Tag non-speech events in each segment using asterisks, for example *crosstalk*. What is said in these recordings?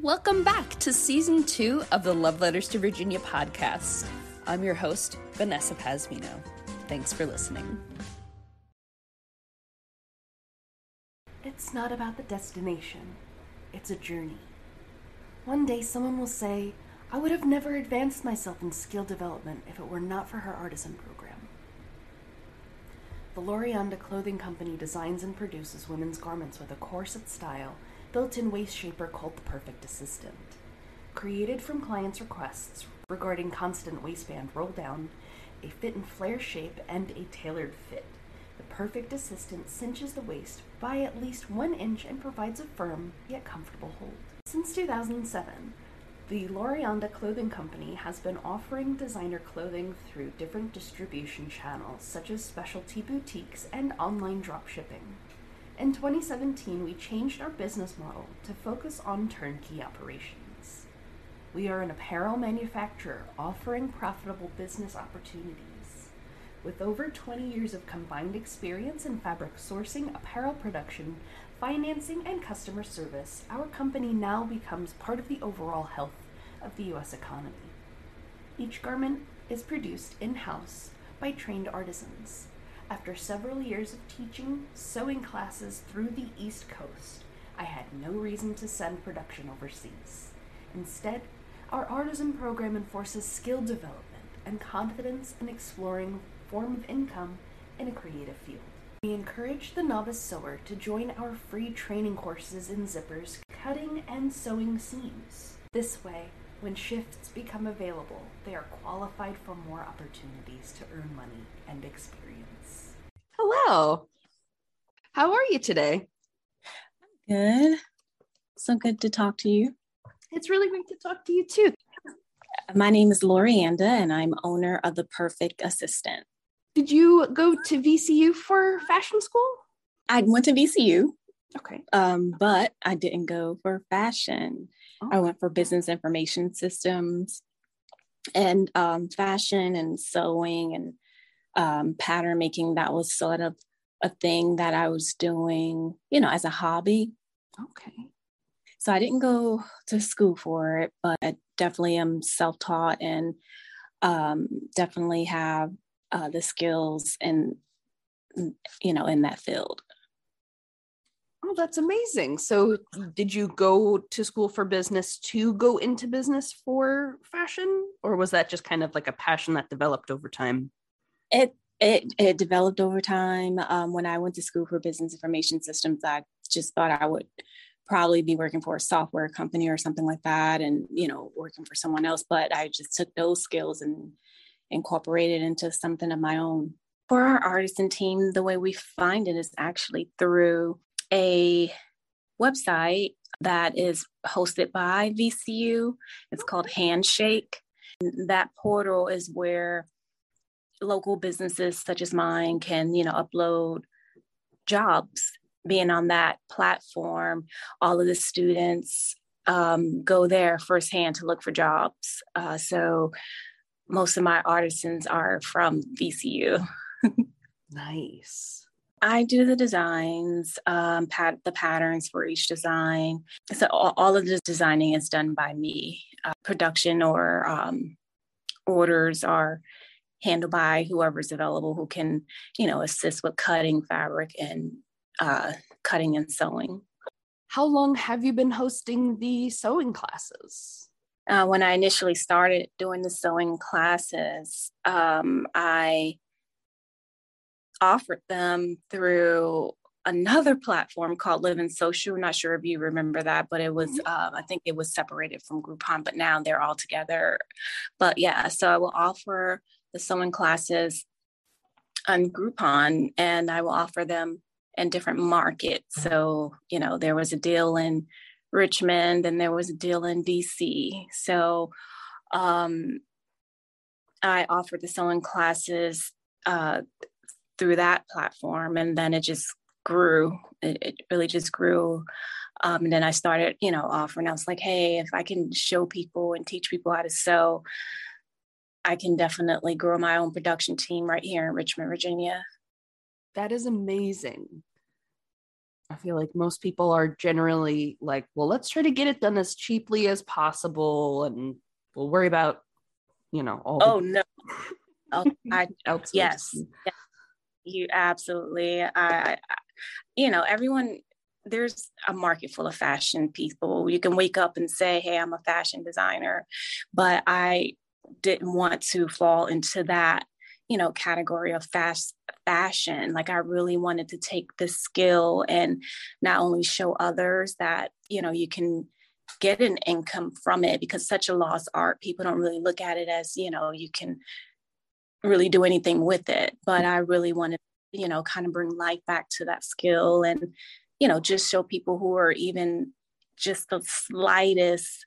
Welcome back to season two of the Love Letters to Virginia podcast. I'm your host, Vanessa Pasmino. Thanks for listening. It's not about the destination, it's a journey. One day someone will say, I would have never advanced myself in skill development if it were not for her artisan program. The Lorianda Clothing Company designs and produces women's garments with a corset style built-in waist shaper called the Perfect Assistant. Created from clients' requests regarding constant waistband roll down, a fit and flare shape, and a tailored fit, the Perfect Assistant cinches the waist by at least one inch and provides a firm yet comfortable hold. Since 2007, the Lorianda Clothing Company has been offering designer clothing through different distribution channels, such as specialty boutiques and online dropshipping. In 2017, we changed our business model to focus on turnkey operations. We are an apparel manufacturer offering profitable business opportunities. With over 20 years of combined experience in fabric sourcing, apparel production, financing, and customer service, our company now becomes part of the overall health of the U.S. economy. Each garment is produced in house by trained artisans after several years of teaching sewing classes through the East Coast, I had no reason to send production overseas. Instead, our artisan program enforces skill development and confidence in exploring form of income in a creative field. We encourage the novice sewer to join our free training courses in zippers, cutting, and sewing seams. This way, when shifts become available, they are qualified for more opportunities to earn money and experience. Hello. How are you today? Good. So good to talk to you. It's really great to talk to you too. My name is Lorianda, and I'm owner of The Perfect Assistant. Did you go to VCU for fashion school? I went to VCU. Okay. Um, but I didn't go for fashion. Oh. I went for business information systems and um, fashion and sewing and um, pattern making. That was sort of a thing that I was doing, you know, as a hobby. Okay. So I didn't go to school for it, but I definitely am self taught and um, definitely have uh, the skills and, you know, in that field. Oh, that's amazing. So, did you go to school for business to go into business for fashion, or was that just kind of like a passion that developed over time? It it it developed over time. Um, when I went to school for business information systems, I just thought I would probably be working for a software company or something like that, and you know, working for someone else. But I just took those skills and incorporated into something of my own. For our artisan team, the way we find it is actually through a website that is hosted by VCU. It's called Handshake. That portal is where local businesses such as mine can, you know, upload jobs. Being on that platform, all of the students um, go there firsthand to look for jobs. Uh, so most of my artisans are from VCU. *laughs* nice. I do the designs, um, pat the patterns for each design. So all, all of the designing is done by me. Uh, production or um, orders are handled by whoever's available who can, you know, assist with cutting fabric and uh, cutting and sewing. How long have you been hosting the sewing classes? Uh, when I initially started doing the sewing classes, um, I offered them through another platform called Live Living Social. I'm not sure if you remember that, but it was, mm-hmm. I think it was separated from Groupon, but now they're all together. But yeah, so I will offer the sewing classes on Groupon and I will offer them in different markets. So, you know, there was a deal in Richmond and there was a deal in DC. So, um, I offered the sewing classes uh, through that platform and then it just grew it, it really just grew um, and then i started you know offering i was like hey if i can show people and teach people how to sew i can definitely grow my own production team right here in richmond virginia that is amazing I feel like most people are generally like, well, let's try to get it done as cheaply as possible and we'll worry about, you know, all Oh no. *laughs* Oh, I yes. yes. You absolutely. You know, everyone there's a market full of fashion people. You can wake up and say, "Hey, I'm a fashion designer," but I didn't want to fall into that you know category of fast fashion like i really wanted to take this skill and not only show others that you know you can get an income from it because such a lost art people don't really look at it as you know you can really do anything with it but mm-hmm. i really want to, you know kind of bring life back to that skill and you know just show people who are even just the slightest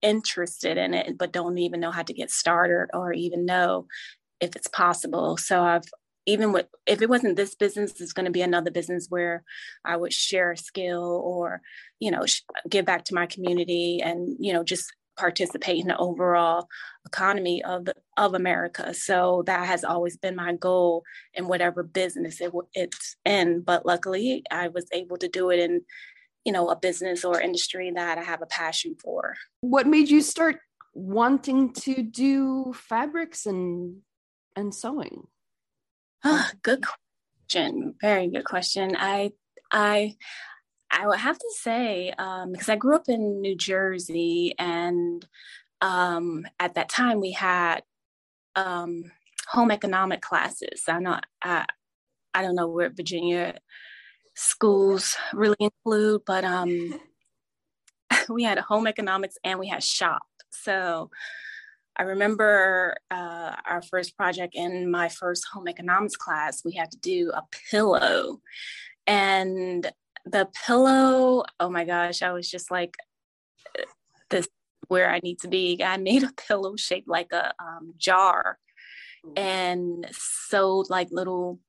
interested in it but don't even know how to get started or even know if it's possible. So I've even with if it wasn't this business, it's going to be another business where I would share a skill or you know sh- give back to my community and you know just participate in the overall economy of the, of America. So that has always been my goal in whatever business it, it's in. But luckily, I was able to do it in you know a business or industry that I have a passion for. What made you start wanting to do fabrics and and sewing? Ah, good question. Very good question. I I I would have to say um, because I grew up in New Jersey, and um, at that time we had um, home economic classes. I'm not. I, I don't know where Virginia schools really include, but um, *laughs* we had home economics and we had shop. So I remember uh, our first project in my first home economics class, we had to do a pillow. And the pillow, oh my gosh, I was just like, this where I need to be. I made a pillow shaped like a um, jar and sewed like little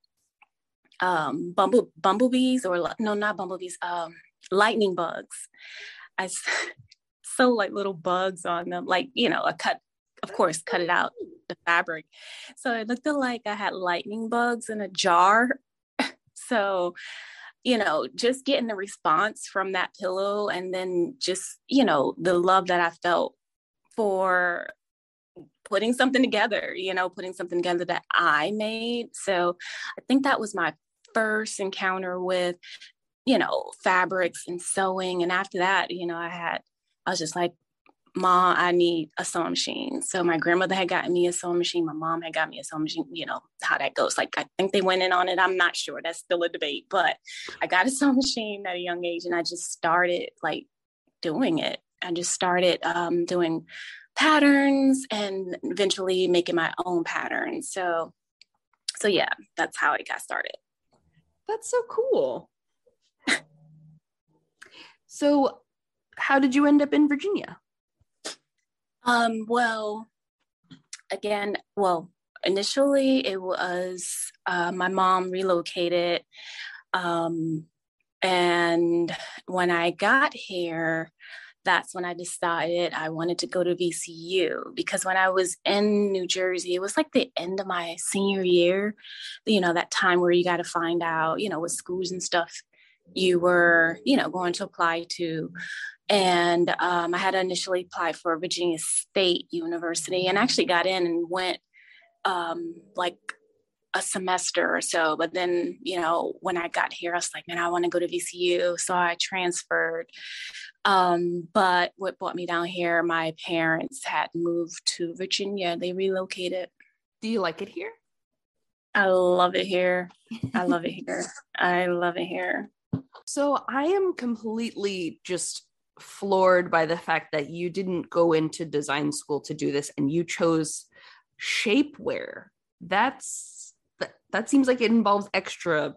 um, bumble bumblebees or no, not bumblebees, um, lightning bugs. I *laughs* sewed like little bugs on them, like you know, a cut of course, cut it out, the fabric. So it looked like I had lightning bugs in a jar. *laughs* so, you know, just getting the response from that pillow and then just, you know, the love that I felt for putting something together, you know, putting something together that I made. So I think that was my first encounter with, you know, fabrics and sewing. And after that, you know, I had, I was just like, mom, I need a sewing machine. So my grandmother had gotten me a sewing machine. My mom had got me a sewing machine. You know how that goes. Like I think they went in on it. I'm not sure. That's still a debate. But I got a *laughs* sewing machine at a young age, and I just started like doing it. I just started um, doing patterns and eventually making my own patterns. So, so yeah, that's how it got started. That's so cool. *laughs* so, how did you end up in Virginia? Um, well, again, well, initially it was uh, my mom relocated. Um, and when I got here, that's when I decided I wanted to go to VCU because when I was in New Jersey, it was like the end of my senior year, you know, that time where you got to find out, you know, what schools and stuff you were, you know, going to apply to. And um, I had initially applied for Virginia State University and actually got in and went um, like a semester or so. But then, you know, when I got here, I was like, man, I want to go to VCU. So I transferred. Um, but what brought me down here, my parents had moved to Virginia. They relocated. Do you like it here? I love it here. I love it *laughs* here. I love it here. So I am completely just floored by the fact that you didn't go into design school to do this and you chose shapewear. That's that, that seems like it involves extra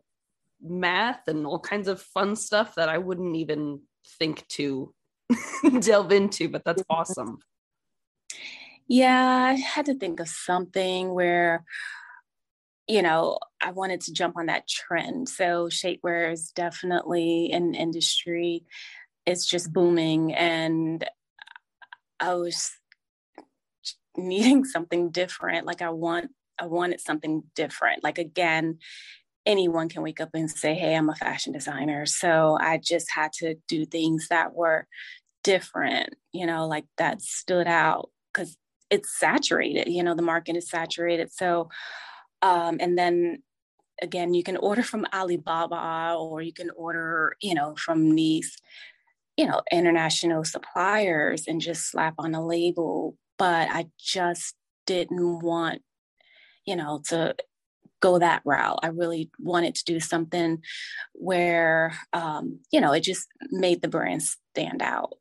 math and all kinds of fun stuff that I wouldn't even think to *laughs* delve into, but that's awesome. Yeah, I had to think of something where you know, I wanted to jump on that trend. So shapewear is definitely an industry it's just booming and i was needing *laughs* something different like i want i wanted something different like again anyone can wake up and say, Hey, I'm a fashion designer. So I just had to do things that were different, you know, like that stood out because it's saturated, you know, the market is saturated. So, um, and then again, you can order from Alibaba or you can order, you know, from these, you know, international suppliers and just slap on a label. But I just didn't want, you know, to go that route. I really wanted to do something where, um, you know, it just made the brand stand out.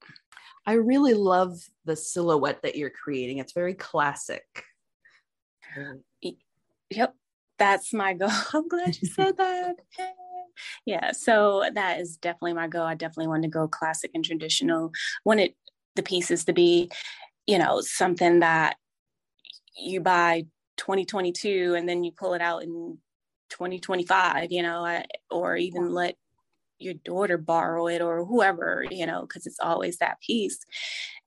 I really love the silhouette that you're creating. It's very classic. Yep, that's my goal. *laughs* I'm glad you said that. *laughs* yeah, so that is definitely my goal. I definitely want to go classic and traditional. Wanted the pieces to be, you know, something that you buy 2022 and then you pull it out in 2025 you know or even let your daughter borrow it or whoever you know because it's always that piece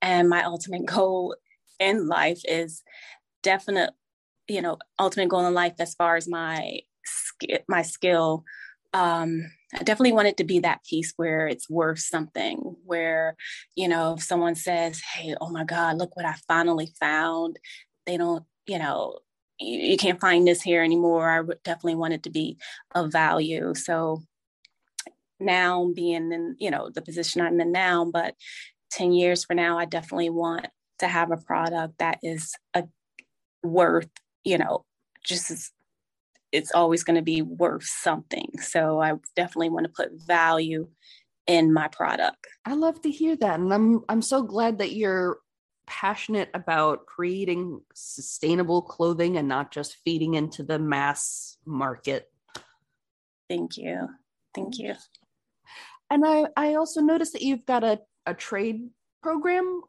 and my ultimate *laughs* goal in life is definite you know ultimate goal in life as far as my my skill um I definitely want it to be that piece where it's worth something, where, you know, if someone says, Hey, oh my God, look what I finally found, they don't, you know, you, you can't find this here anymore. I definitely want it to be of value. So now being in, you know, the position I'm in now, but 10 years from now, I definitely want to have a product that is a worth, you know, just as it's always going to be worth something. So I definitely want to put value in my product. I love to hear that. And I'm I'm so glad that you're passionate about creating sustainable clothing and not just feeding into the mass market. Thank you. Thank you. And I, I also noticed that you've got a, a trade program.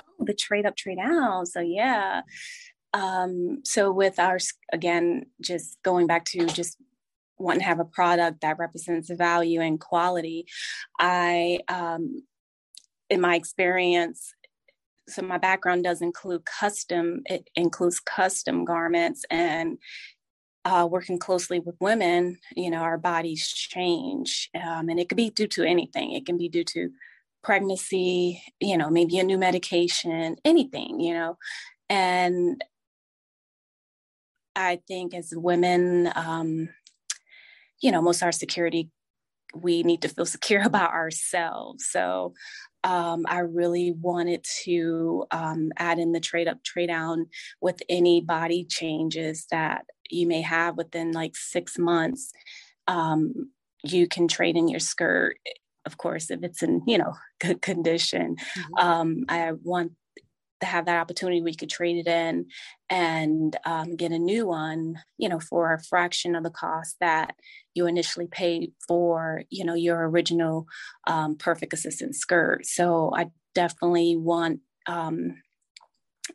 Oh, the trade up, trade out. So, yeah. Um, so, with our, again, just going back to just wanting to have a product that represents value and quality, I um, in my experience, so my background does include custom, it includes custom garments and uh, working closely with women, you know, our bodies change. Um, and it could be due to anything. It can be due to pregnancy, you know, maybe a new medication, anything, you know. And I think as women, um, you know, most of our security, we need to feel *laughs* secure about ourselves. So um, I really wanted to um, add in the trade up, trade down with any body changes that you may have within like six months. Um, you can trade in your skirt, of course, if it's in you know *laughs* good condition. Mm-hmm. Um, I want have that opportunity we could trade it in and um, get a new one you know for a fraction of the cost that you initially paid for you know your original um, perfect assistant skirt. So i definitely want um,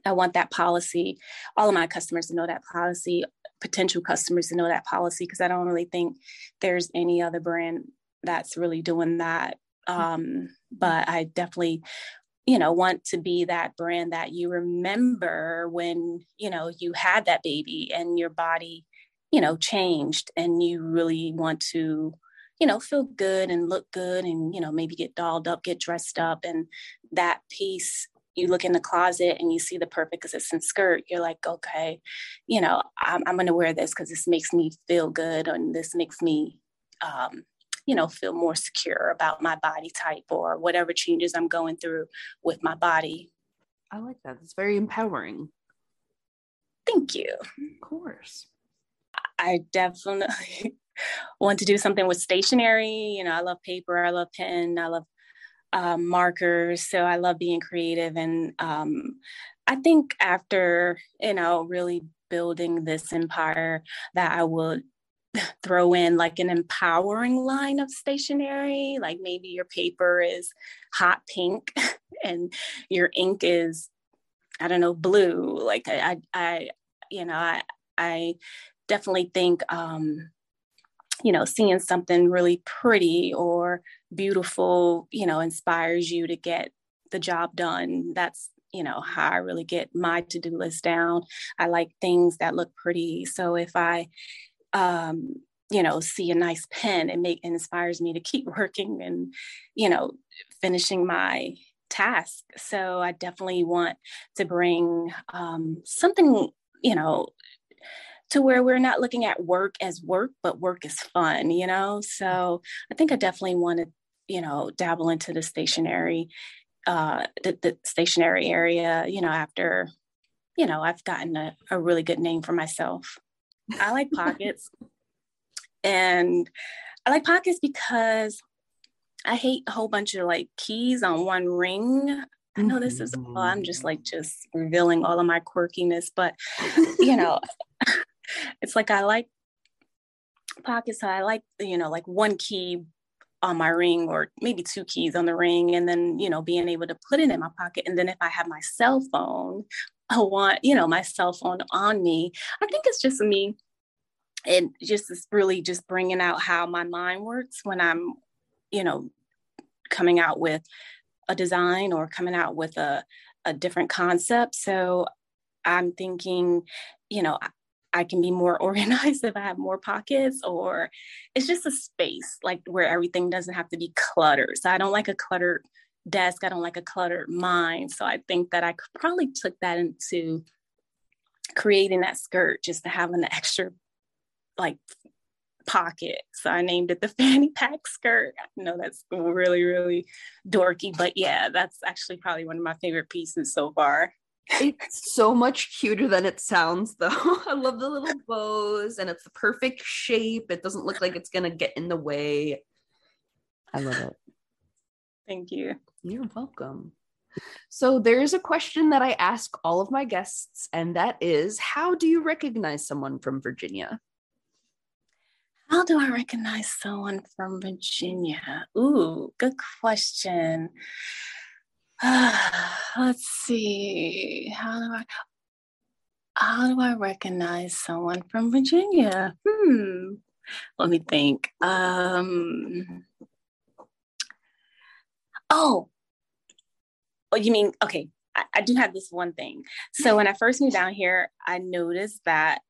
i want that policy all of my customers to know that policy potential customers to know that policy because i don't really think there's any other brand that's really doing that. Um, but I definitely you know want to be that brand that you remember when you know you had that baby and your body you know changed and you really want to you know feel good and look good and you know maybe get dolled up get dressed up and that piece you look in the closet and you see the perfect assistant skirt you're like okay you know i'm, I'm going to wear this because this makes me feel good and this makes me um, you know, feel more secure about my body type or whatever changes I'm going through with my body. I like that. It's very empowering. Thank you. Of course. I definitely *laughs* want to do something with stationery. You know, I love paper, I love pen, I love um, markers. So I love being creative. And um, I think after, you know, really building this empire, that I would *sighs* throw in like an empowering line of stationery like maybe your paper is hot pink *laughs* and your ink is i don't know blue like i i, you know i i definitely think um you know seeing something really pretty or beautiful you know inspires you to get the job done that's you know, how I really get my to do list down. I like things that look pretty. So if I, um, you know, see a nice pen, and make inspires me to keep *laughs* working and, you know, finishing my task. So I definitely want to bring um, something, you know, to where we're not looking at work as work, but work is fun, you know? So I think I definitely want to, you know, dabble into the stationary uh, the, the stationery area, you know, after, you know, I've gotten a, a really good name for myself. I like pockets. and I like pockets because I hate a whole bunch of like keys on one ring. I know this is, oh, I'm just like mm-hmm. just revealing all of my quirkiness, but you know, *laughs* it's like I like pockets. I like, you know, like one key on my ring or maybe two keys on the ring and then, you know, being able to put it in my pocket. And then if I have my cell phone, I want, you know, my cell phone on me. I think it's just me. And just really just bringing out how my mind works when I'm, you know, coming out with a design or coming out with a, a different concept. So I'm thinking, you know, I can be more *laughs* organized if I have more pockets, or it's just a space like where everything doesn't have to be cluttered. So I don't like a cluttered desk. I don't like a cluttered mind. So I think that I probably took that into creating that skirt just to have an extra like pocket. So I named it the *laughs* fanny pack skirt. I know that's really, really dorky, but yeah, that's actually probably one of my favorite pieces so far. It's so much cuter than it sounds, though. *laughs* I love the little bows and it's the perfect shape. It doesn't look like it's going to get in the way. I love it. Thank you. You're welcome. So, there's a question that I ask all of my guests, and that is How do you recognize someone from Virginia? How do I recognize someone from Virginia? Ooh, good question. *sighs* let's see. How do I how do I recognize someone from Virginia? Hmm. Let me think. Um Oh. Oh, you mean okay. I, I do have this one thing. So when I first moved down here, I noticed that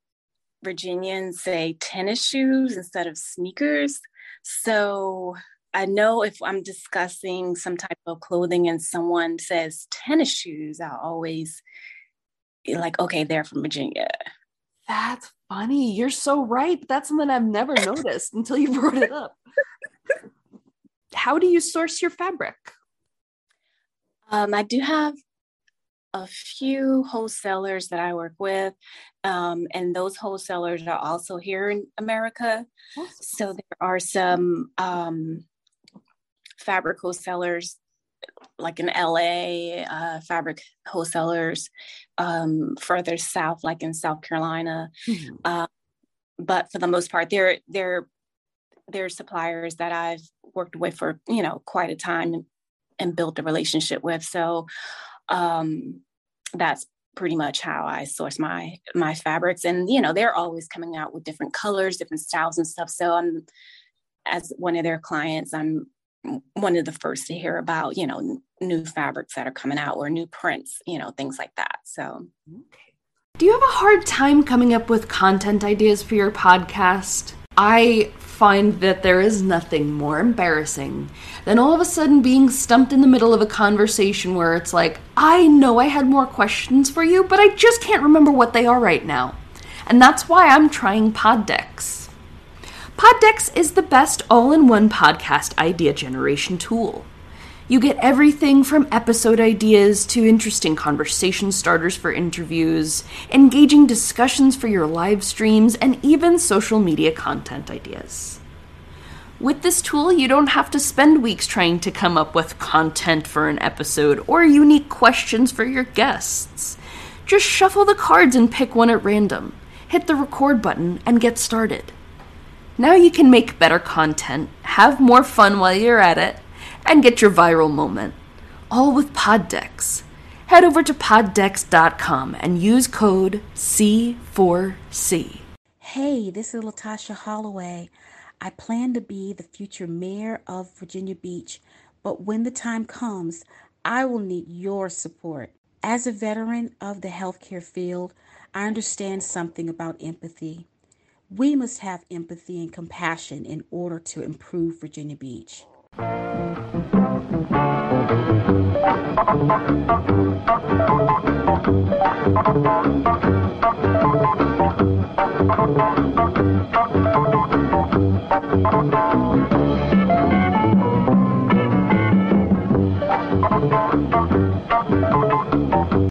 Virginians say tennis shoes instead of sneakers. So I know if I'm discussing some type of clothing and someone says tennis shoes, I'll always be like, okay, they're from Virginia. That's funny. You're so right. That's something I've never noticed until you *laughs* brought it up. How do you source your fabric? Um, I do have a few wholesalers that I work with, um, and those wholesalers are also here in America. So there are some um, fabric wholesalers like in LA, uh, fabric wholesalers um, further south, like in South Carolina. Mm-hmm. Uh, but for the most part, they're they're they're suppliers that I've worked with for you know quite a time and, and built a relationship with. So um, that's pretty much how I source my my fabrics. And you know they're always coming out with different colors, different styles and stuff. So I'm as one of their clients, I'm one of the first to hear about you know new fabrics that are coming out or new prints you know things like that so. Do you have a hard time coming up with content ideas for your podcast? I find that there is nothing more embarrassing than all of a sudden being stumped in the middle of a conversation where it's like i know i had more questions for you but i just can't remember what they are right now. And that's why i'm trying Poddecks Poddecks is the best all in one podcast idea generation tool. You get everything from episode ideas to interesting conversation starters for interviews, engaging discussions for your live streams, and even social media content ideas. With this tool, you don't have to spend weeks trying to come up with content for an episode or unique questions for your guests. Just shuffle the cards and pick one at random, hit the record button, and get started. Now you can make better content, have more fun while you're at it, and get your viral moment. All with Poddecks. Head over to poddecks.com and use code C4C. Hey, this is Latasha Holloway. I plan to be the future mayor of Virginia Beach, but when the time comes, I will need your support. As a veteran of the healthcare field, I understand something about empathy. We must have empathy and compassion in order to improve Virginia Beach.